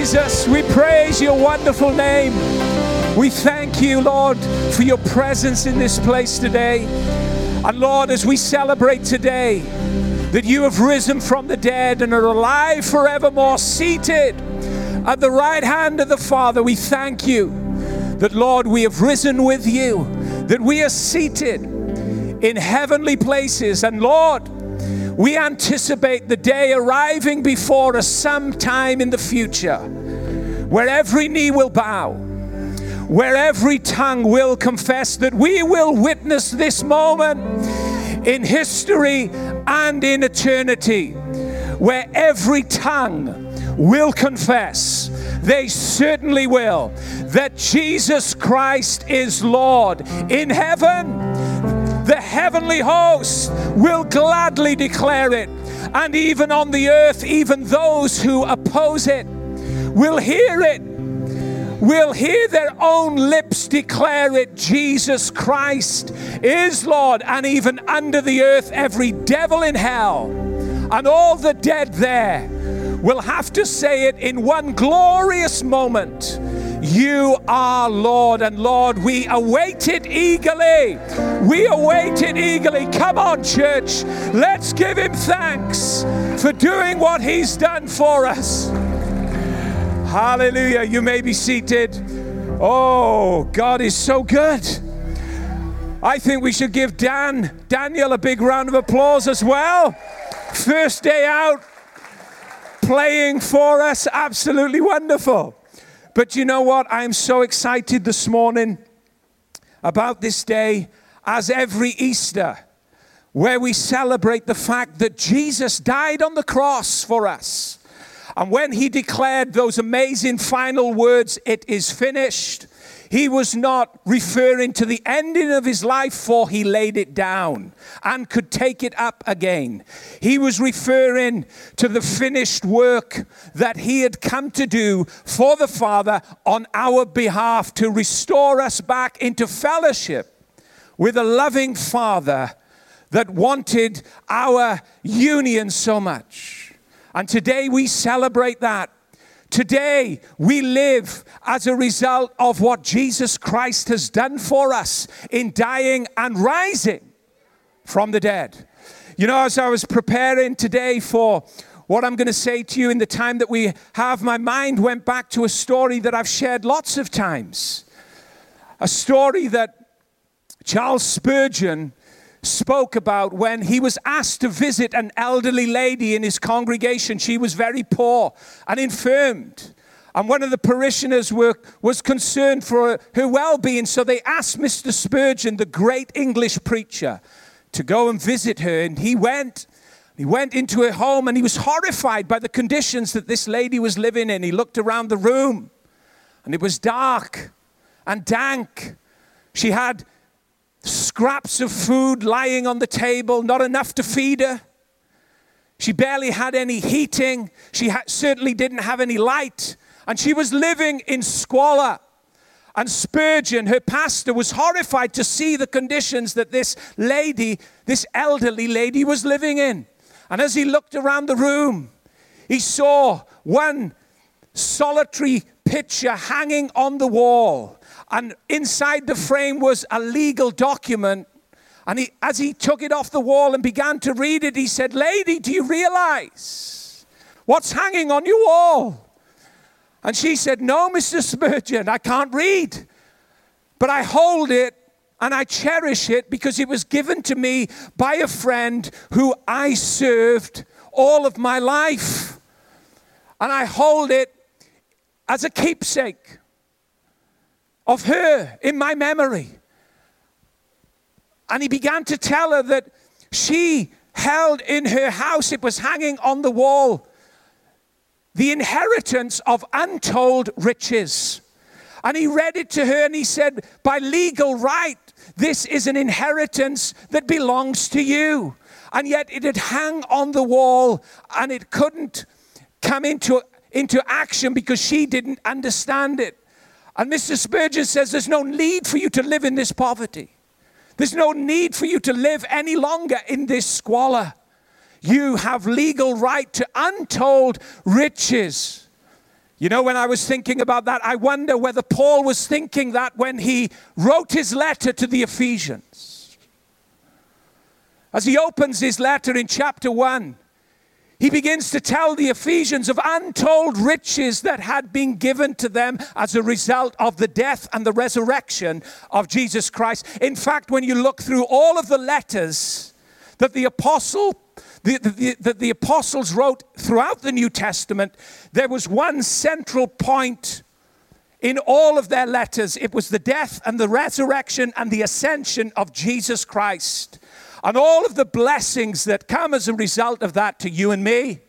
Jesus. We praise your wonderful name. We thank you, Lord, for your presence in this place today. And Lord, as we celebrate today that you have risen from the dead and are alive forevermore, seated at the right hand of the Father, we thank you that, Lord, we have risen with you, that we are seated in heavenly places. And Lord, we anticipate the day arriving before us sometime in the future where every knee will bow, where every tongue will confess that we will witness this moment in history and in eternity, where every tongue will confess, they certainly will, that Jesus Christ is Lord in heaven. The heavenly host will gladly declare it. And even on the earth, even those who oppose it will hear it will hear their own lips declare it Jesus Christ is Lord. And even under the earth, every devil in hell and all the dead there will have to say it in one glorious moment. You are Lord, and Lord, we await it eagerly. We await it eagerly. Come on, church, let's give Him thanks for doing what He's done for us. Hallelujah. You may be seated. Oh, God is so good. I think we should give Dan, Daniel, a big round of applause as well. First day out, playing for us. Absolutely wonderful. But you know what? I'm so excited this morning about this day, as every Easter, where we celebrate the fact that Jesus died on the cross for us. And when he declared those amazing final words, it is finished, he was not referring to the ending of his life, for he laid it down and could take it up again. He was referring to the finished work that he had come to do for the Father on our behalf to restore us back into fellowship with a loving Father that wanted our union so much. And today we celebrate that. Today, we live as a result of what Jesus Christ has done for us in dying and rising from the dead. You know, as I was preparing today for what I'm going to say to you in the time that we have, my mind went back to a story that I've shared lots of times. A story that Charles Spurgeon spoke about when he was asked to visit an elderly lady in his congregation. She was very poor and infirmed. And one of the parishioners were, was concerned for her well being, so they asked Mr. Spurgeon, the great English preacher, to go and visit her. And he went. He went into her home and he was horrified by the conditions that this lady was living in. He looked around the room and it was dark and dank. She had scraps of food lying on the table, not enough to feed her. She barely had any heating. She ha- certainly didn't have any light. And she was living in squalor. And Spurgeon, her pastor, was horrified to see the conditions that this lady, this elderly lady, was living in. And as he looked around the room, he saw one solitary picture hanging on the wall and inside the frame was a legal document. And he, as he took it off the wall and began to read it, he said, Lady, do you realize what's hanging on your wall? And she said, No, Mr. Spurgeon, I can't read. But I hold it and I cherish it because it was given to me by a friend who I served all of my life. And I hold it as a keepsake of her in my memory. And he began to tell her that she held in her house, it was hanging on the wall, the inheritance of untold riches. And he read it to her and he said, By legal right, this is an inheritance that belongs to you. And yet it had hung on the wall and it couldn't come into, into action because she didn't understand it. And Mr. Spurgeon says there's no need for you to live in this poverty. There's no need for you to live any longer in this squalor. You have legal right to untold riches. You know, when I was thinking about that, I wonder whether Paul was thinking that when he wrote his letter to the Ephesians. As he opens his letter in chapter 1, he begins to tell the Ephesians of untold riches that had been given to them as a result of the death and the resurrection of Jesus Christ. In fact, when you look through all of the letters that the apostle the, the, the, the apostles wrote throughout the New Testament, there was one central point in all of their letters. It was the death and the resurrection and the ascension of Jesus Christ and all of the blessings that come as a result of that to you and me.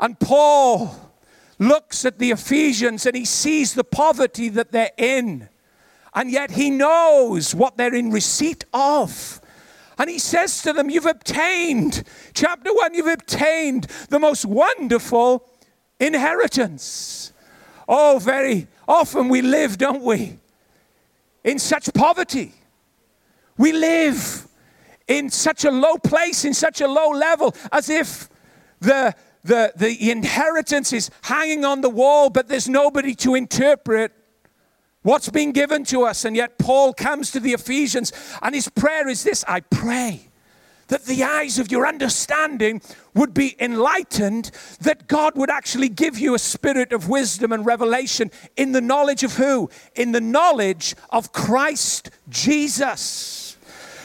And Paul looks at the Ephesians and he sees the poverty that they're in, and yet he knows what they're in receipt of. And he says to them, You've obtained, chapter one, you've obtained the most wonderful inheritance. Oh, very often we live, don't we, in such poverty. We live in such a low place, in such a low level, as if the, the, the inheritance is hanging on the wall, but there's nobody to interpret what's been given to us. And yet, Paul comes to the Ephesians, and his prayer is this I pray that the eyes of your understanding would be enlightened, that God would actually give you a spirit of wisdom and revelation in the knowledge of who? In the knowledge of Christ Jesus.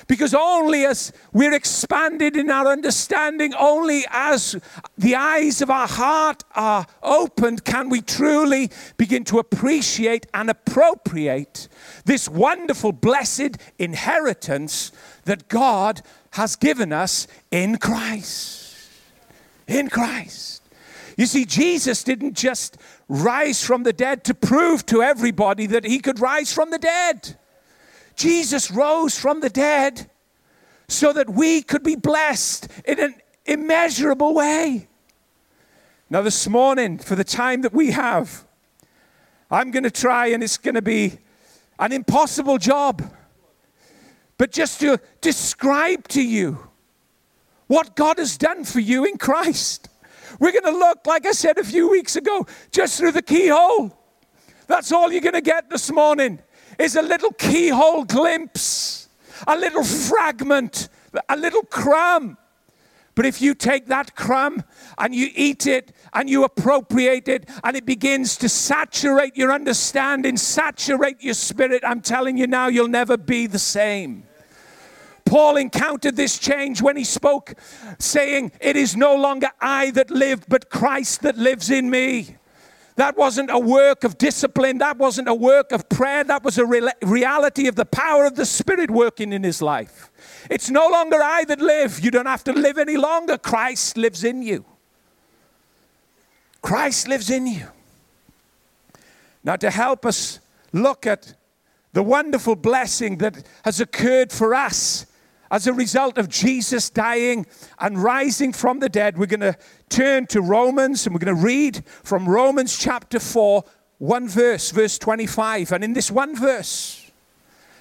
Because only as we're expanded in our understanding, only as the eyes of our heart are opened, can we truly begin to appreciate and appropriate this wonderful, blessed inheritance that God has given us in Christ. In Christ. You see, Jesus didn't just rise from the dead to prove to everybody that he could rise from the dead. Jesus rose from the dead so that we could be blessed in an immeasurable way. Now, this morning, for the time that we have, I'm going to try, and it's going to be an impossible job, but just to describe to you what God has done for you in Christ. We're going to look, like I said a few weeks ago, just through the keyhole. That's all you're going to get this morning is a little keyhole glimpse, a little fragment, a little crumb. But if you take that crumb and you eat it and you appropriate it and it begins to saturate your understanding, saturate your spirit, I'm telling you now, you'll never be the same. Paul encountered this change when he spoke, saying, It is no longer I that live, but Christ that lives in me. That wasn't a work of discipline. That wasn't a work of prayer. That was a re- reality of the power of the Spirit working in his life. It's no longer I that live. You don't have to live any longer. Christ lives in you. Christ lives in you. Now, to help us look at the wonderful blessing that has occurred for us as a result of Jesus dying and rising from the dead, we're going to turn to Romans and we're going to read from Romans chapter 4, one verse, verse 25. And in this one verse,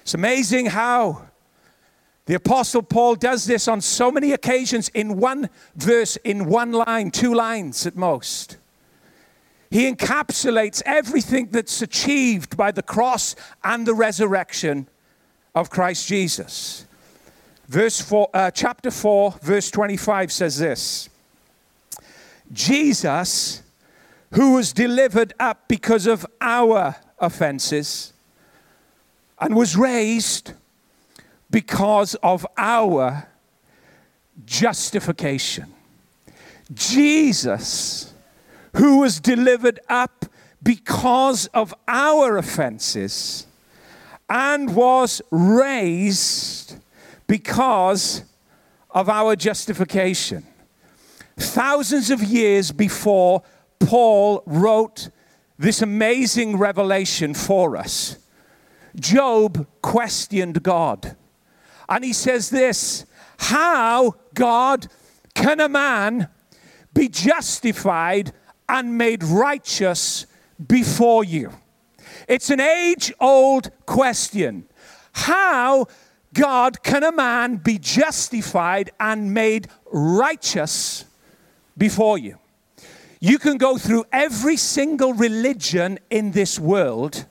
it's amazing how the Apostle Paul does this on so many occasions in one verse, in one line, two lines at most. He encapsulates everything that's achieved by the cross and the resurrection of Christ Jesus. Verse four, uh, chapter 4, verse 25 says this Jesus, who was delivered up because of our offenses and was raised because of our justification. Jesus, who was delivered up because of our offenses and was raised because of our justification. Thousands of years before Paul wrote this amazing revelation for us, Job questioned God. And he says this How, God, can a man be justified and made righteous before you? It's an age old question. How God, can a man be justified and made righteous before you? You can go through every single religion in this world,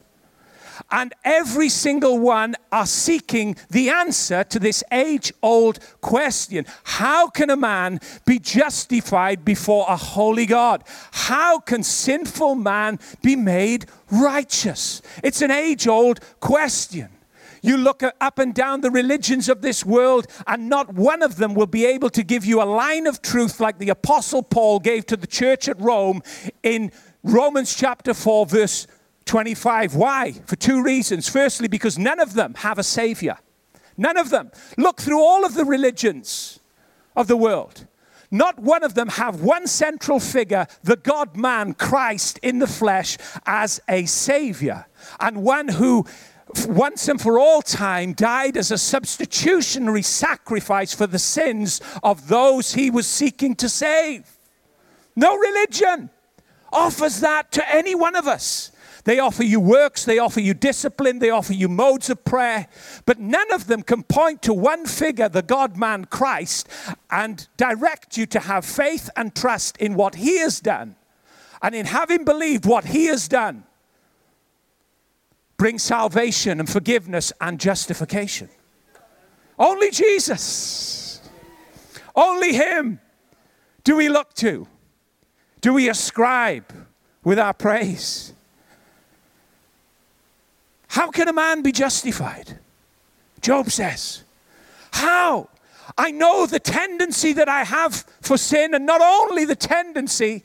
and every single one are seeking the answer to this age old question How can a man be justified before a holy God? How can sinful man be made righteous? It's an age old question. You look up and down the religions of this world, and not one of them will be able to give you a line of truth like the Apostle Paul gave to the church at Rome in Romans chapter 4, verse 25. Why? For two reasons. Firstly, because none of them have a savior. None of them. Look through all of the religions of the world. Not one of them have one central figure, the God man, Christ in the flesh, as a savior, and one who once and for all time died as a substitutionary sacrifice for the sins of those he was seeking to save. No religion offers that to any one of us. They offer you works, they offer you discipline, they offer you modes of prayer, but none of them can point to one figure, the God man Christ, and direct you to have faith and trust in what he has done. And in having believed what he has done, bring salvation and forgiveness and justification. Only Jesus. Only Him do we look to. Do we ascribe with our praise? How can a man be justified? Job says, How? I know the tendency that I have for sin, and not only the tendency,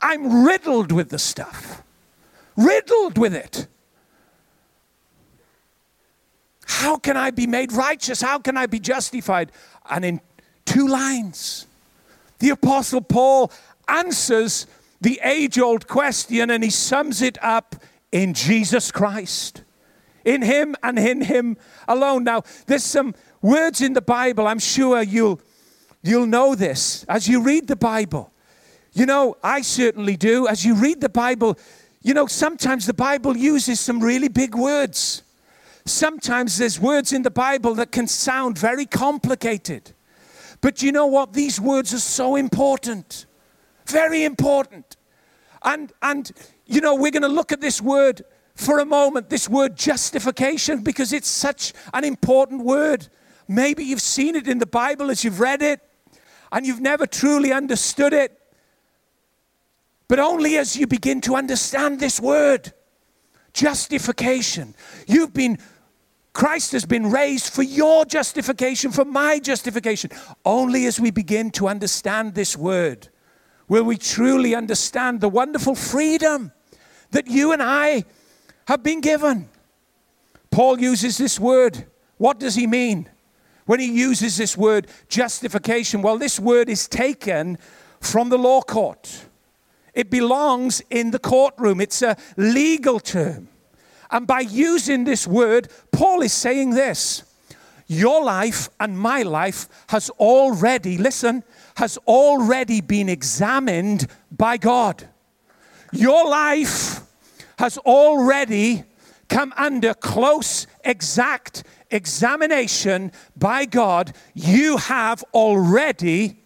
I'm riddled with the stuff. Riddled with it. How can I be made righteous? How can I be justified? And in two lines, the Apostle Paul answers the age old question and he sums it up in Jesus Christ. In Him and in Him alone. Now, there's some words in the Bible, I'm sure you'll, you'll know this as you read the Bible. You know, I certainly do. As you read the Bible, you know, sometimes the Bible uses some really big words. Sometimes there's words in the Bible that can sound very complicated. But you know what? These words are so important. Very important. And, and you know, we're going to look at this word for a moment, this word justification, because it's such an important word. Maybe you've seen it in the Bible as you've read it, and you've never truly understood it. But only as you begin to understand this word, justification, you've been Christ has been raised for your justification, for my justification. Only as we begin to understand this word will we truly understand the wonderful freedom that you and I have been given. Paul uses this word. What does he mean when he uses this word justification? Well, this word is taken from the law court, it belongs in the courtroom, it's a legal term. And by using this word, Paul is saying this Your life and my life has already, listen, has already been examined by God. Your life has already come under close, exact examination by God. You have already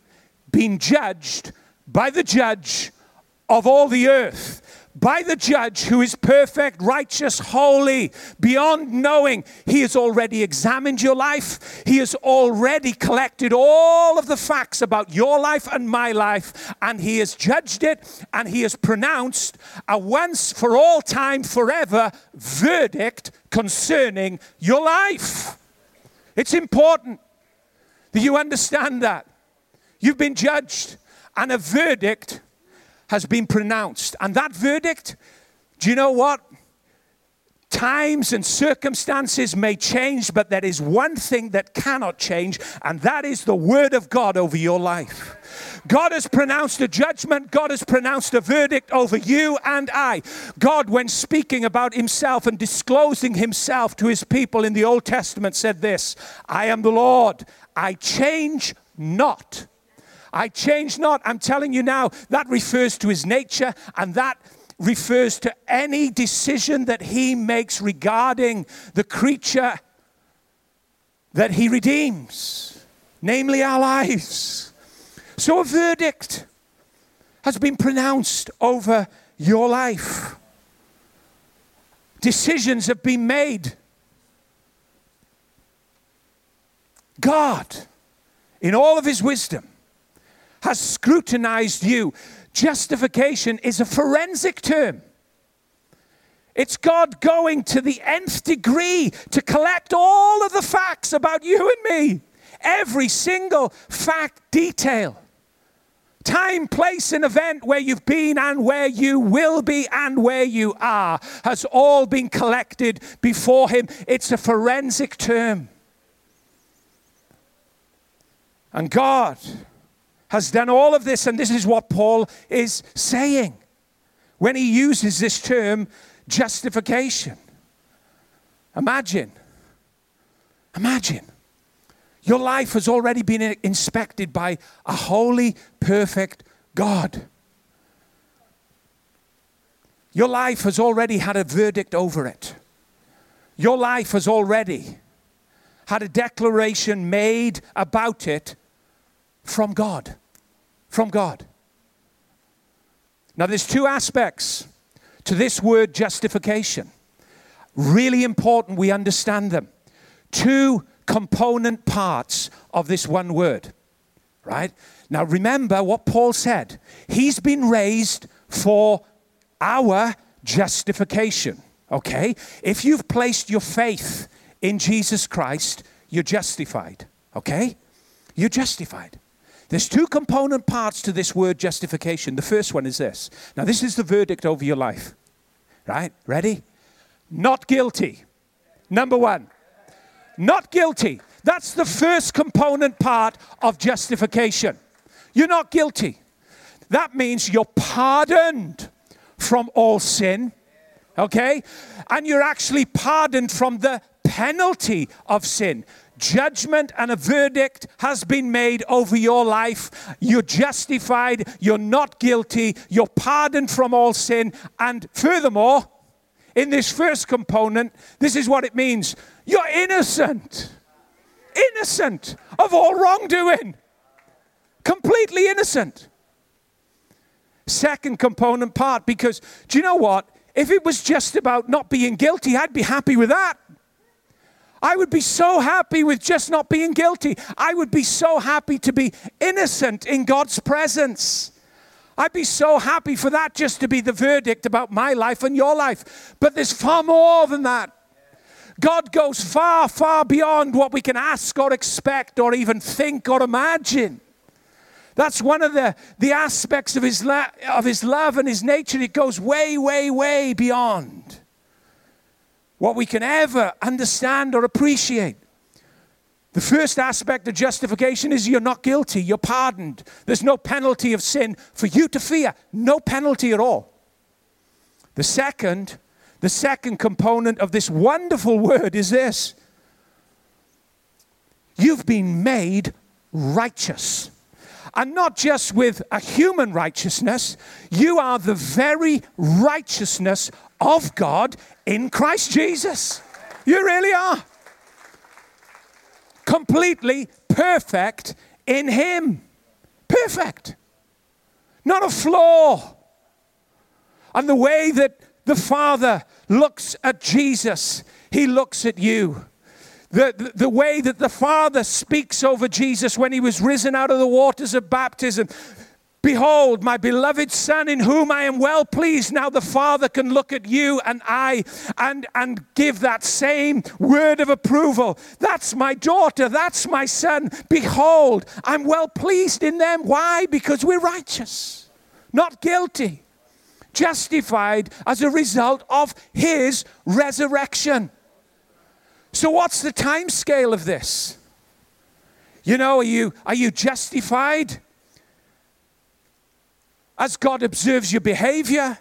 been judged by the judge of all the earth by the judge who is perfect, righteous, holy, beyond knowing. He has already examined your life. He has already collected all of the facts about your life and my life, and He has judged it, and He has pronounced a once for all time, forever verdict concerning your life. It's important that you understand that. You've been judged, and a verdict has been pronounced. And that verdict, do you know what? Times and circumstances may change, but there is one thing that cannot change, and that is the word of God over your life. God has pronounced a judgment. God has pronounced a verdict over you and I. God, when speaking about himself and disclosing himself to his people in the Old Testament, said this I am the Lord, I change not. I change not. I'm telling you now, that refers to his nature and that refers to any decision that he makes regarding the creature that he redeems, namely our lives. So a verdict has been pronounced over your life. Decisions have been made. God, in all of his wisdom, has scrutinized you. Justification is a forensic term. It's God going to the nth degree to collect all of the facts about you and me. Every single fact, detail. Time, place, and event where you've been and where you will be and where you are has all been collected before Him. It's a forensic term. And God has done all of this, and this is what Paul is saying when he uses this term justification. Imagine, imagine, your life has already been inspected by a holy, perfect God. Your life has already had a verdict over it. Your life has already had a declaration made about it from God. From God. Now, there's two aspects to this word justification. Really important we understand them. Two component parts of this one word, right? Now, remember what Paul said. He's been raised for our justification, okay? If you've placed your faith in Jesus Christ, you're justified, okay? You're justified. There's two component parts to this word justification. The first one is this. Now, this is the verdict over your life. Right? Ready? Not guilty. Number one. Not guilty. That's the first component part of justification. You're not guilty. That means you're pardoned from all sin. Okay? And you're actually pardoned from the penalty of sin judgment and a verdict has been made over your life. You're justified, you're not guilty, you're pardoned from all sin. And furthermore, in this first component, this is what it means you're innocent. Innocent of all wrongdoing. Completely innocent. Second component part, because do you know what? If it was just about not being guilty, I'd be happy with that. I would be so happy with just not being guilty. I would be so happy to be innocent in God's presence. I'd be so happy for that just to be the verdict about my life and your life. But there's far more than that. God goes far, far beyond what we can ask or expect or even think or imagine. That's one of the, the aspects of his, la- of his love and his nature. It goes way, way, way beyond what we can ever understand or appreciate. The first aspect of justification is you're not guilty, you're pardoned. There's no penalty of sin for you to fear, no penalty at all. The second, the second component of this wonderful word is this you've been made righteous. And not just with a human righteousness, you are the very righteousness of God in Christ Jesus. You really are. Completely perfect in Him. Perfect. Not a flaw. And the way that the Father looks at Jesus, He looks at you. The, the, way that the Father speaks over Jesus when he was risen out of the waters of baptism, Behold, my beloved Son, in whom I am well pleased. Now the Father can look at you and I and, and give that same word of approval. That's my daughter. That's my son. Behold, I'm well pleased in them. Why? Because we're righteous, not guilty, justified as a result of His resurrection. So, what's the time scale of this? You know, are you, are you justified? as God observes your behavior?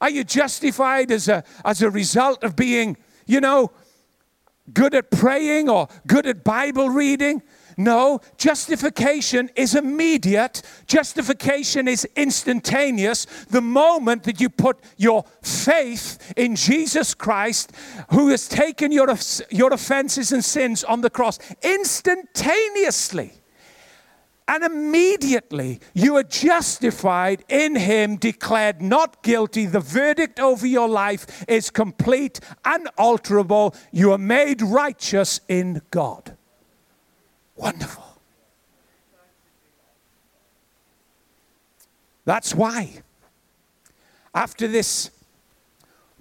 Are you justified as a, as a result of being, you know, good at praying or good at Bible reading? No, justification is immediate. Justification is instantaneous. The moment that you put your faith in Jesus Christ, who has taken your, your offenses and sins on the cross, instantaneously And immediately you are justified in him, declared not guilty. The verdict over your life is complete, unalterable. You are made righteous in God. Wonderful. That's why, after this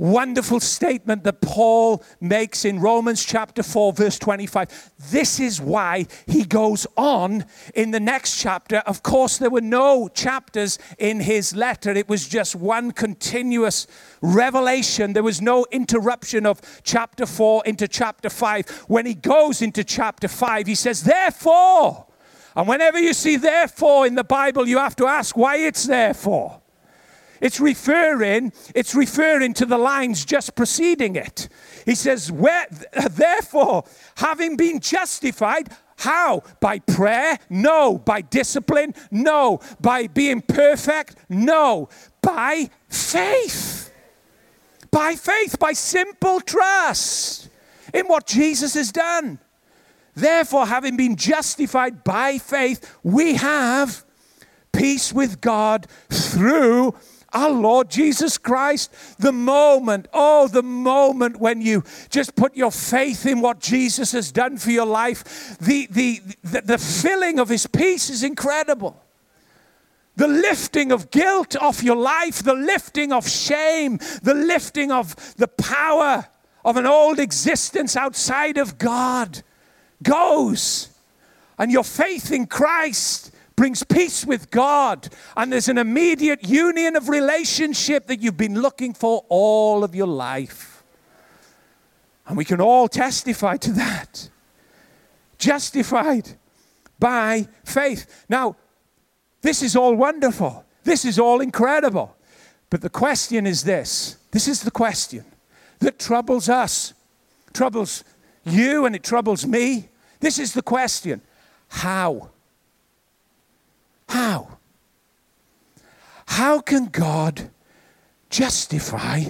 wonderful statement that Paul makes in Romans chapter 4, verse 25. This is why he goes on in the next chapter. Of course, there were no chapters in his letter, it was just one continuous revelation. There was no interruption of chapter 4 into chapter 5. When he goes into chapter 5, he says, Therefore, and whenever you see therefore in the Bible, you have to ask why it's therefore. It's referring, it's referring to the lines just preceding it. He says, therefore, having been justified, how? By prayer? No. By discipline? No. By being perfect? No. By faith. By faith, by simple trust in what Jesus has done. Therefore, having been justified by faith, we have peace with God through our Lord Jesus Christ. The moment, oh, the moment when you just put your faith in what Jesus has done for your life, the, the, the, the filling of his peace is incredible. The lifting of guilt off your life, the lifting of shame, the lifting of the power of an old existence outside of God goes. And your faith in Christ brings peace with God, and there's an immediate union of relationship that you've been looking for all of your life. And we can all testify to that. Justified by faith. Now, this is all wonderful. This is all incredible. But the question is this this is the question that troubles us, troubles you, and it troubles me. This is the question how? How? How can God justify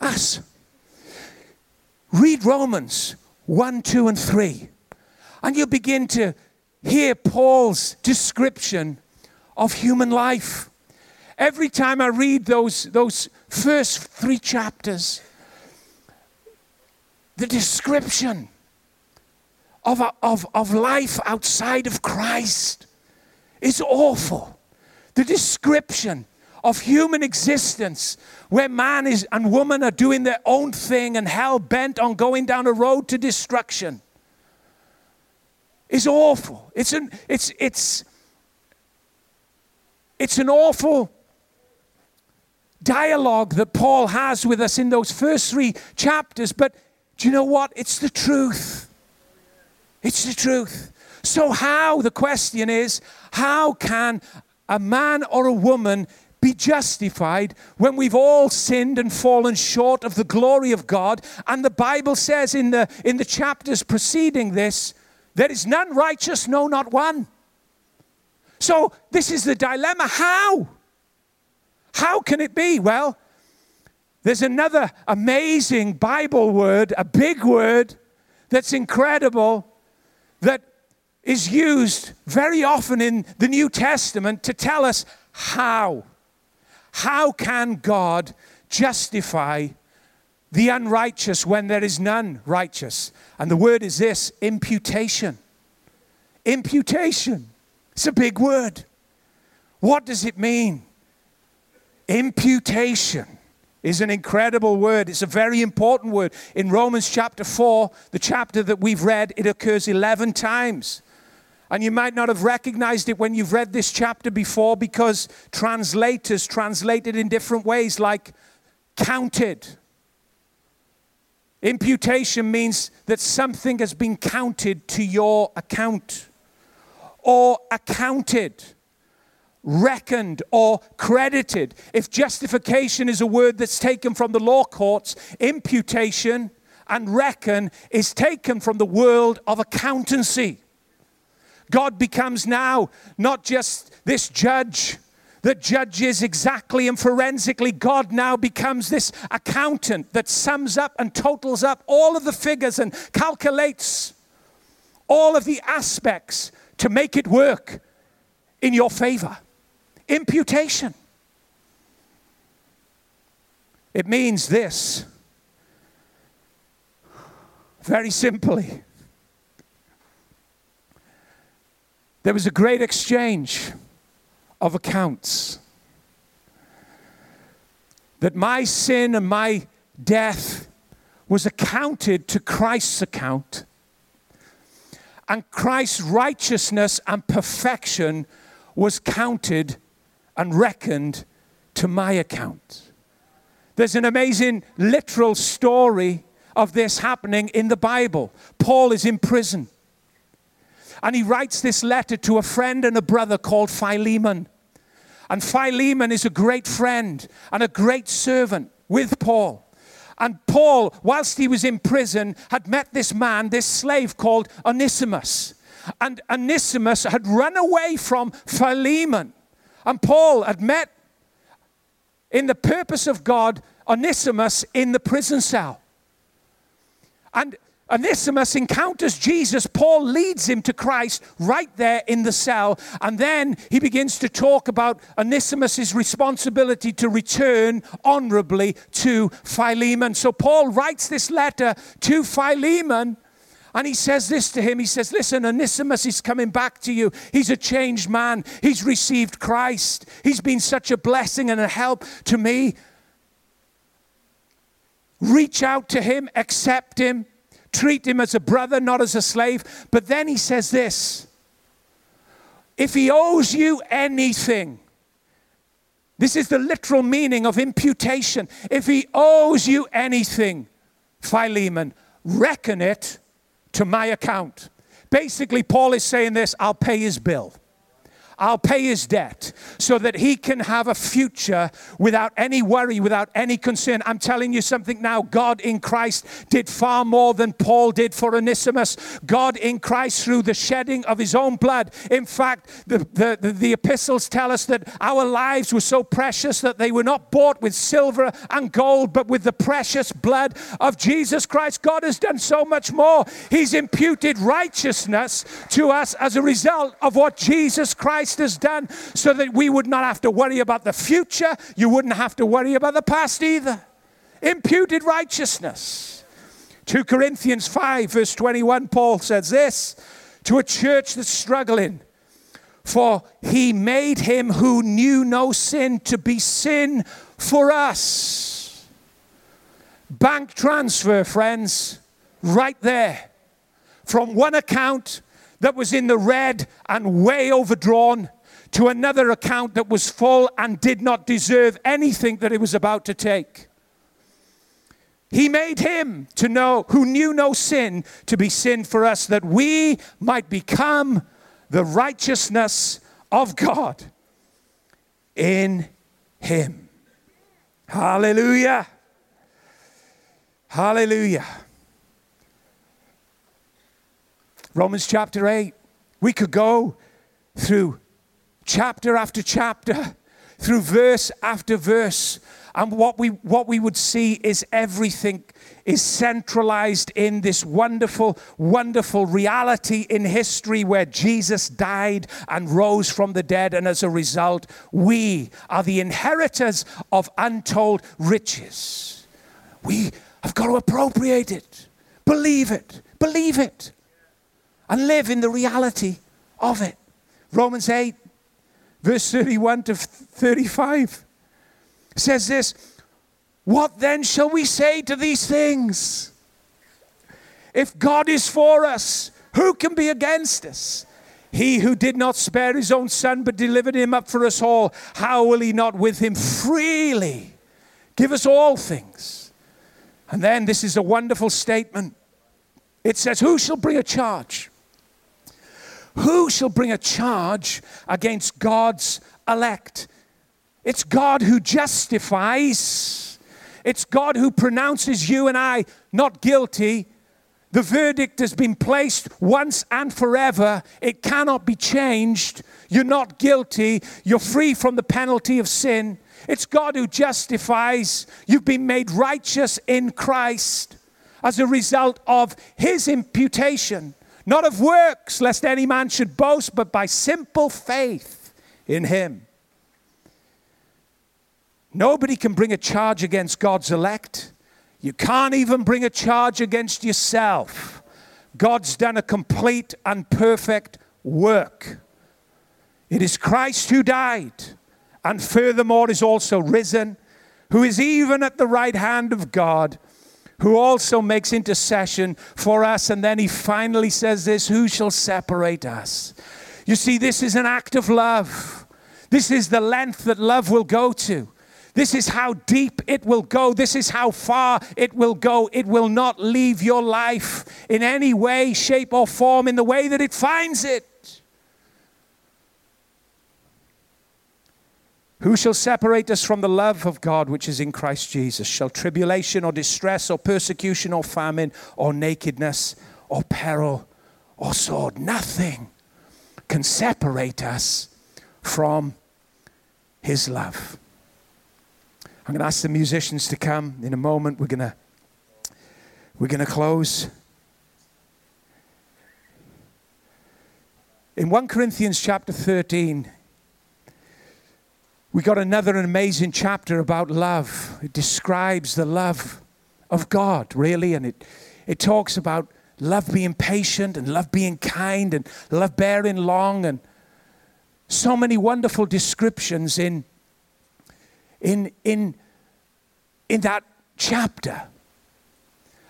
us? Read Romans 1, 2, and 3, and you begin to hear Paul's description of human life. Every time I read those, those first three chapters, the description of, of, of life outside of Christ is awful. The description of human existence where man is and woman are doing their own thing and hell bent on going down a road to destruction is awful. It's an it's it's it's an awful dialogue that Paul has with us in those first three chapters, but do you know what? It's the truth. It's the truth. So, how, the question is, how can a man or a woman be justified when we've all sinned and fallen short of the glory of God? And the Bible says in the, in the chapters preceding this, there is none righteous, no, not one. So, this is the dilemma. How? How can it be? Well, there's another amazing Bible word, a big word that's incredible that is used very often in the New Testament to tell us how. How can God justify the unrighteous when there is none righteous? And the word is this imputation. Imputation. It's a big word. What does it mean? Imputation is an incredible word. It's a very important word. In Romans chapter 4, the chapter that we've read, it occurs 11 times. And you might not have recognized it when you've read this chapter before because translators translate it in different ways, like counted. Imputation means that something has been counted to your account or accounted, reckoned, or credited. If justification is a word that's taken from the law courts, imputation and reckon is taken from the world of accountancy. God becomes now not just this judge that judges exactly and forensically. God now becomes this accountant that sums up and totals up all of the figures and calculates all of the aspects to make it work in your favor. Imputation. It means this very simply. There was a great exchange of accounts. That my sin and my death was accounted to Christ's account, and Christ's righteousness and perfection was counted and reckoned to my account. There's an amazing literal story of this happening in the Bible. Paul is in prison. And he writes this letter to a friend and a brother called Philemon. And Philemon is a great friend and a great servant with Paul. And Paul, whilst he was in prison, had met this man, this slave called Onesimus. And Onesimus had run away from Philemon. And Paul had met, in the purpose of God, Onesimus in the prison cell. And Onesimus encounters Jesus. Paul leads him to Christ right there in the cell. And then he begins to talk about Onesimus' responsibility to return honorably to Philemon. So Paul writes this letter to Philemon. And he says this to him. He says, Listen, Onesimus is coming back to you. He's a changed man. He's received Christ. He's been such a blessing and a help to me. Reach out to him, accept him, treat him as a brother, not as a slave. But then he says this if he owes you anything, this is the literal meaning of imputation. If he owes you anything, Philemon, reckon it to my account. Basically, Paul is saying this I'll pay his bill. I'll pay his debt so that he can have a future without any worry, without any concern. I'm telling you something now God in Christ did far more than Paul did for Onesimus. God in Christ, through the shedding of his own blood. In fact, the, the, the, the epistles tell us that our lives were so precious that they were not bought with silver and gold, but with the precious blood of Jesus Christ. God has done so much more. He's imputed righteousness to us as a result of what Jesus Christ Christ has done so that we would not have to worry about the future. You wouldn't have to worry about the past either. Imputed righteousness. 2 Corinthians 5, verse 21, Paul says this to a church that's struggling. For he made him who knew no sin to be sin for us. Bank transfer, friends, right there. From one account that was in the red and way overdrawn to another account that was full and did not deserve anything that it was about to take. He made him to know who knew no sin to be sin for us that we might become the righteousness of God in him. Hallelujah. Hallelujah. Romans chapter 8. We could go through chapter after chapter, through verse after verse. And what we, what we would see is everything is centralized in this wonderful, wonderful reality in history where Jesus died and rose from the dead. And as a result, we are the inheritors of untold riches. We have got to appropriate it, believe it, believe it and live in the reality of it. Romans 8, verse 31 to 35 says this What then shall we say to these things? If God is for us, who can be against us? He who did not spare his own son but delivered him up for us all, how will he not with him freely give us all things? And then this is a wonderful statement. It says, Who shall bring a charge? Who shall bring a charge against God's elect? It's God who justifies. It's God who pronounces you and I not guilty. The verdict has been placed once and forever. It cannot be changed. You're not guilty. You're free from the penalty of sin. It's God who justifies. You've been made righteous in Christ as a result of his imputation not of works, lest any man should boast, but by simple faith in him. Nobody can bring a charge against God's elect. You can't even bring a charge against yourself. God's done a complete and perfect work. It is Christ who died, and furthermore is also risen, who is even at the right hand of God, who also makes intercession for us. And then he finally says this Who shall separate us? You see, this is an act of love. This is the length that love will go to. This is how deep it will go. This is how far it will go. It will not leave your life in any way, shape, or form in the way that it finds it. Who shall separate us from the love of God which is in Christ Jesus? Shall tribulation or distress or persecution or famine or nakedness or peril or sword? Nothing can separate us from his love. I'm going to ask the musicians to come in a moment. We're going to we're going to close. In 1 Corinthians chapter 13, we got another amazing chapter about love. It describes the love of God, really, and it, it talks about love being patient and love being kind and love bearing long and so many wonderful descriptions in, in, in, in that chapter.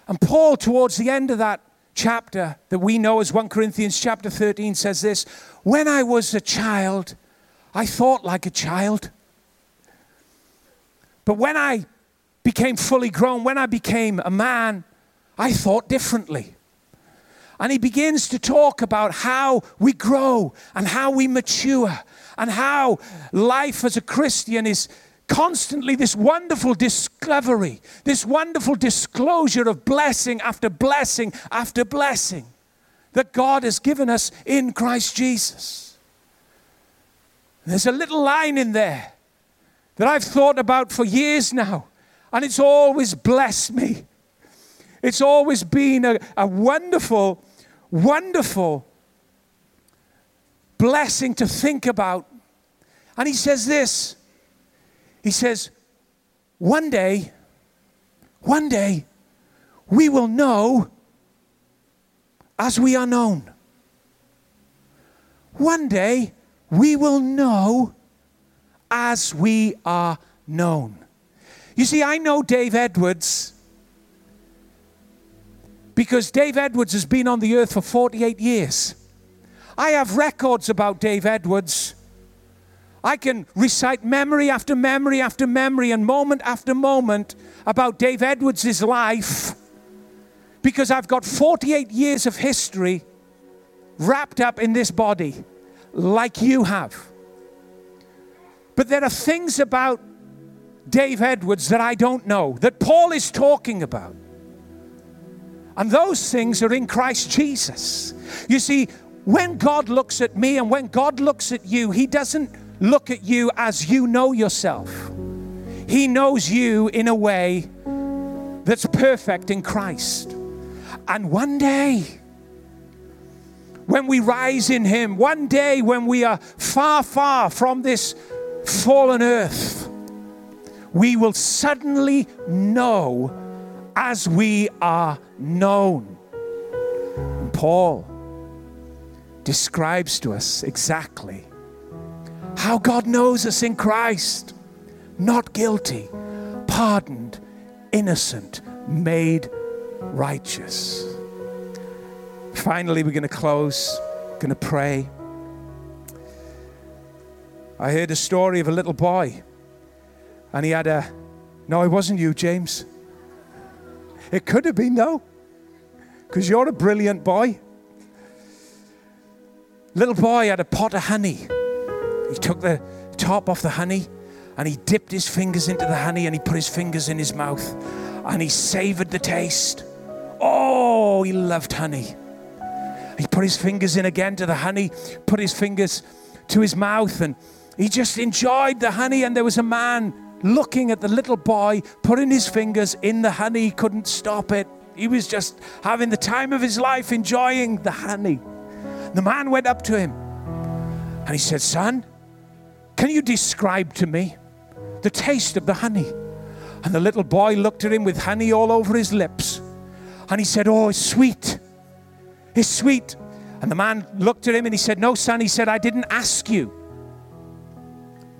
And Paul, towards the end of that chapter that we know as 1 Corinthians chapter 13, says this When I was a child, I thought like a child. But when I became fully grown, when I became a man, I thought differently. And he begins to talk about how we grow and how we mature and how life as a Christian is constantly this wonderful discovery, this wonderful disclosure of blessing after blessing after blessing that God has given us in Christ Jesus. There's a little line in there that I've thought about for years now, and it's always blessed me. It's always been a, a wonderful, wonderful blessing to think about. And he says this He says, One day, one day, we will know as we are known. One day, we will know as we are known. You see, I know Dave Edwards because Dave Edwards has been on the earth for 48 years. I have records about Dave Edwards. I can recite memory after memory after memory and moment after moment about Dave Edwards' life because I've got 48 years of history wrapped up in this body like you have. But there are things about Dave Edwards that I don't know, that Paul is talking about. And those things are in Christ Jesus. You see, when God looks at me and when God looks at you, He doesn't look at you as you know yourself. He knows you in a way that's perfect in Christ. And one day, when we rise in Him, one day when we are far, far from this fallen earth, we will suddenly know as we are known. Paul describes to us exactly how God knows us in Christ, not guilty, pardoned, innocent, made righteous. Finally, we're going to close, going to pray. I heard a story of a little boy, and he had a. No, it wasn't you, James. It could have been, though, because you're a brilliant boy. Little boy had a pot of honey. He took the top off the honey and he dipped his fingers into the honey and he put his fingers in his mouth and he savored the taste. Oh, he loved honey. He put his fingers in again to the honey, put his fingers to his mouth, and he just enjoyed the honey. And there was a man looking at the little boy, putting his fingers in the honey. He couldn't stop it. He was just having the time of his life, enjoying the honey. The man went up to him and he said, Son, can you describe to me the taste of the honey? And the little boy looked at him with honey all over his lips. And he said, Oh, it's sweet. It's sweet. And the man looked at him and he said, No, son. He said, I didn't ask you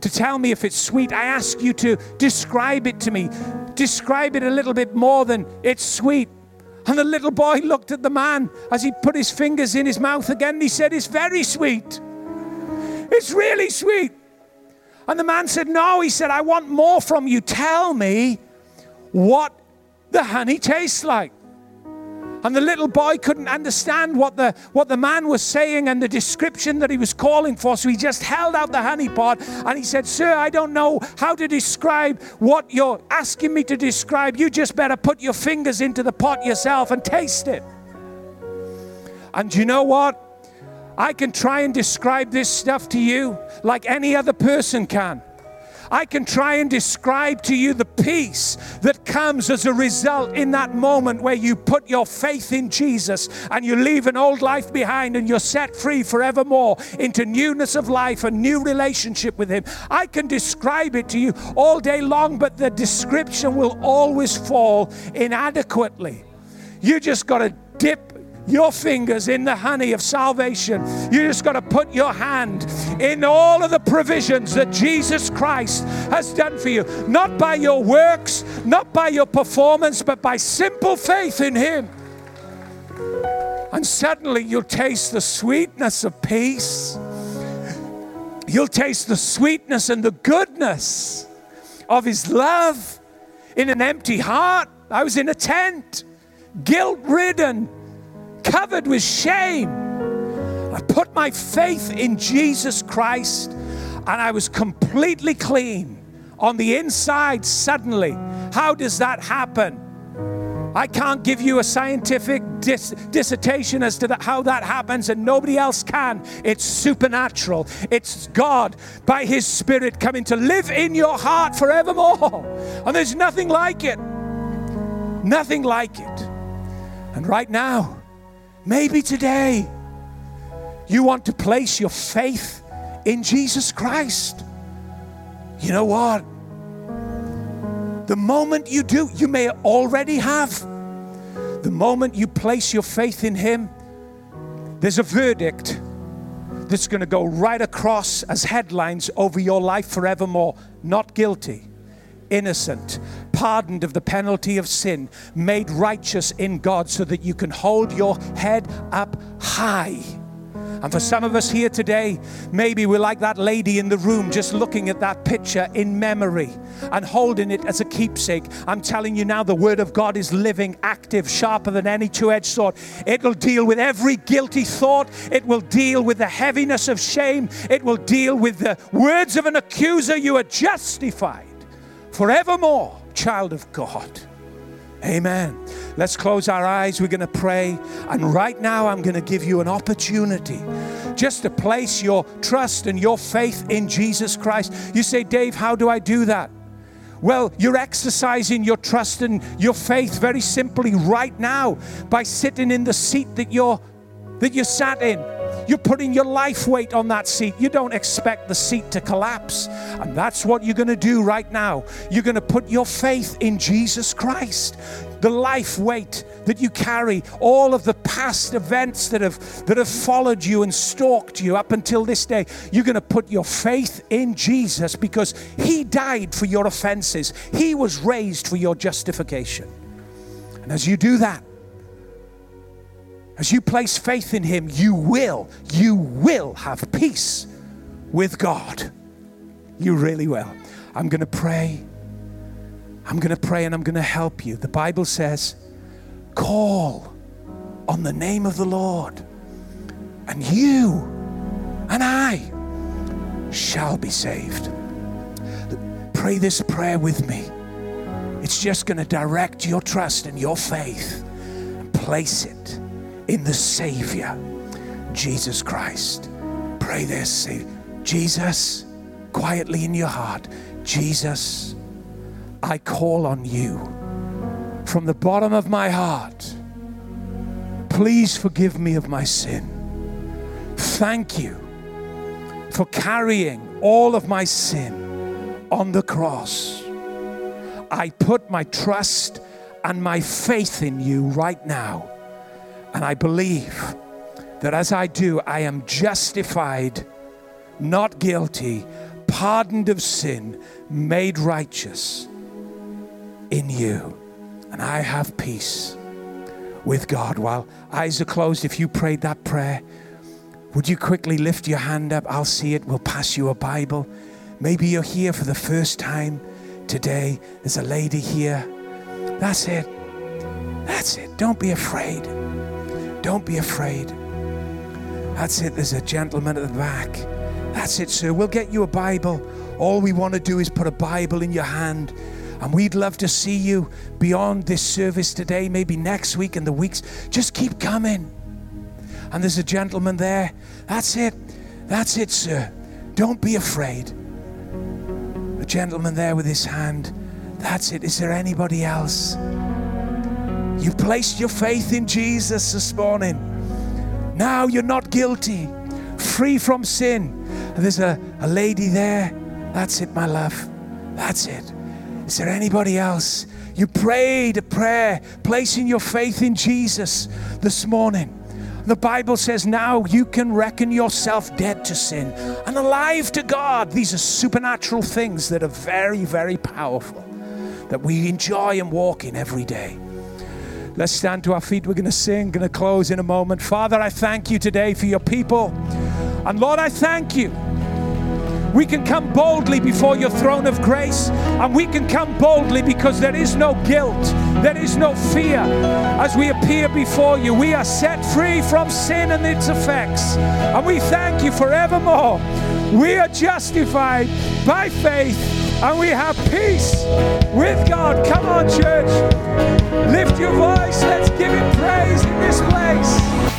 to tell me if it's sweet. I ask you to describe it to me. Describe it a little bit more than it's sweet. And the little boy looked at the man as he put his fingers in his mouth again and he said, It's very sweet. It's really sweet. And the man said, No. He said, I want more from you. Tell me what the honey tastes like. And the little boy couldn't understand what the, what the man was saying and the description that he was calling for. So he just held out the honey pot and he said, Sir, I don't know how to describe what you're asking me to describe. You just better put your fingers into the pot yourself and taste it. And you know what? I can try and describe this stuff to you like any other person can. I can try and describe to you the peace that comes as a result in that moment where you put your faith in Jesus and you leave an old life behind and you're set free forevermore into newness of life, a new relationship with Him. I can describe it to you all day long, but the description will always fall inadequately. You just got to dip your fingers in the honey of salvation. You just got to put your hand in all of the provisions that Jesus Christ has done for you, not by your works, not by your performance, but by simple faith in Him. And suddenly you'll taste the sweetness of peace. You'll taste the sweetness and the goodness of His love in an empty heart. I was in a tent, guilt ridden covered with shame. I put my faith in Jesus Christ and I was completely clean on the inside suddenly. How does that happen? I can't give you a scientific dis- dissertation as to the, how that happens, and nobody else can. It's supernatural. It's God by His Spirit coming to live in your heart forevermore. And there's nothing like it. Nothing like it. And right now, Maybe today you want to place your faith in Jesus Christ. You know what? The moment you do, you may already have. The moment you place your faith in Him, there's a verdict that's going to go right across as headlines over your life forevermore. Not guilty, innocent, pardoned of the penalty of sin, made righteous in God so that you can hold your head up high. And for some of us here today, maybe we're like that lady in the room just looking at that picture in memory and holding it as a keepsake. I'm telling you now, the Word of God is living, active, sharper than any two edged sword. It will deal with every guilty thought, it will deal with the heaviness of shame, it will deal with the words of an accuser. You are justified forevermore child of God. Amen. Let's close our eyes. We're going to pray. And right now, I'm going to give you an opportunity just to place your trust and your faith in Jesus Christ. You say, Dave, how do I do that? Well, you're exercising your trust and your faith very simply right now by sitting in the seat that you're that you sat in you're putting your life weight on that seat. You don't expect the seat to collapse. And that's what you're going to do right now. You're going to put your faith in Jesus Christ. The life weight that you carry, all of the past events that have that have followed you and stalked you up until this day, you're going to put your faith in Jesus because he died for your offenses. He was raised for your justification. And as you do that, as you place faith in Him, you will, you will have peace with God. You really will. I'm going to pray. I'm going to pray and I'm going to help you. The Bible says, call on the name of the Lord, and you and I shall be saved. Pray this prayer with me. It's just going to direct your trust and your faith place it in the Savior, Jesus Christ. Pray this. Say, Jesus, quietly in your heart, Jesus, I call on you from the bottom of my heart, please forgive me of my sin. Thank you for carrying all of my sin on the cross. I put my trust and my faith in you right now. And I believe that as I do, I am justified, not guilty, pardoned of sin, made righteous in you. And I have peace with God. While eyes are closed, if you prayed that prayer, would you quickly lift your hand up? I'll see it. We'll pass you a Bible. Maybe you're here for the first time today. There's a lady here. That's it. That's it. Don't be afraid. Don't be afraid. That's it. There's a gentleman at the back. That's it, sir. We'll get you a Bible. All we want to do is put a Bible in your hand. And we'd love to see you beyond this service today, maybe next week and the weeks. Just keep coming. And there's a gentleman there. That's it. That's it, sir. Don't be afraid. A gentleman there with his hand. That's it. Is there anybody else? You placed your faith in Jesus this morning. Now you're not guilty, free from sin. There's a, a lady there. That's it, my love. That's it. Is there anybody else? You prayed a prayer, placing your faith in Jesus this morning. The Bible says now you can reckon yourself dead to sin and alive to God. These are supernatural things that are very, very powerful that we enjoy and walk in every day. Let's stand to our feet. We're going to sing, going to close in a moment. Father, I thank you today for your people. And Lord, I thank you we can come boldly before your throne of grace, and we can come boldly because there is no guilt, there is no fear. As we appear before you, we are set free from sin and its effects, and we thank you forevermore. We are justified by faith, and we have peace with God. Come on, church. Lift your voice. Let's give Him praise in this place.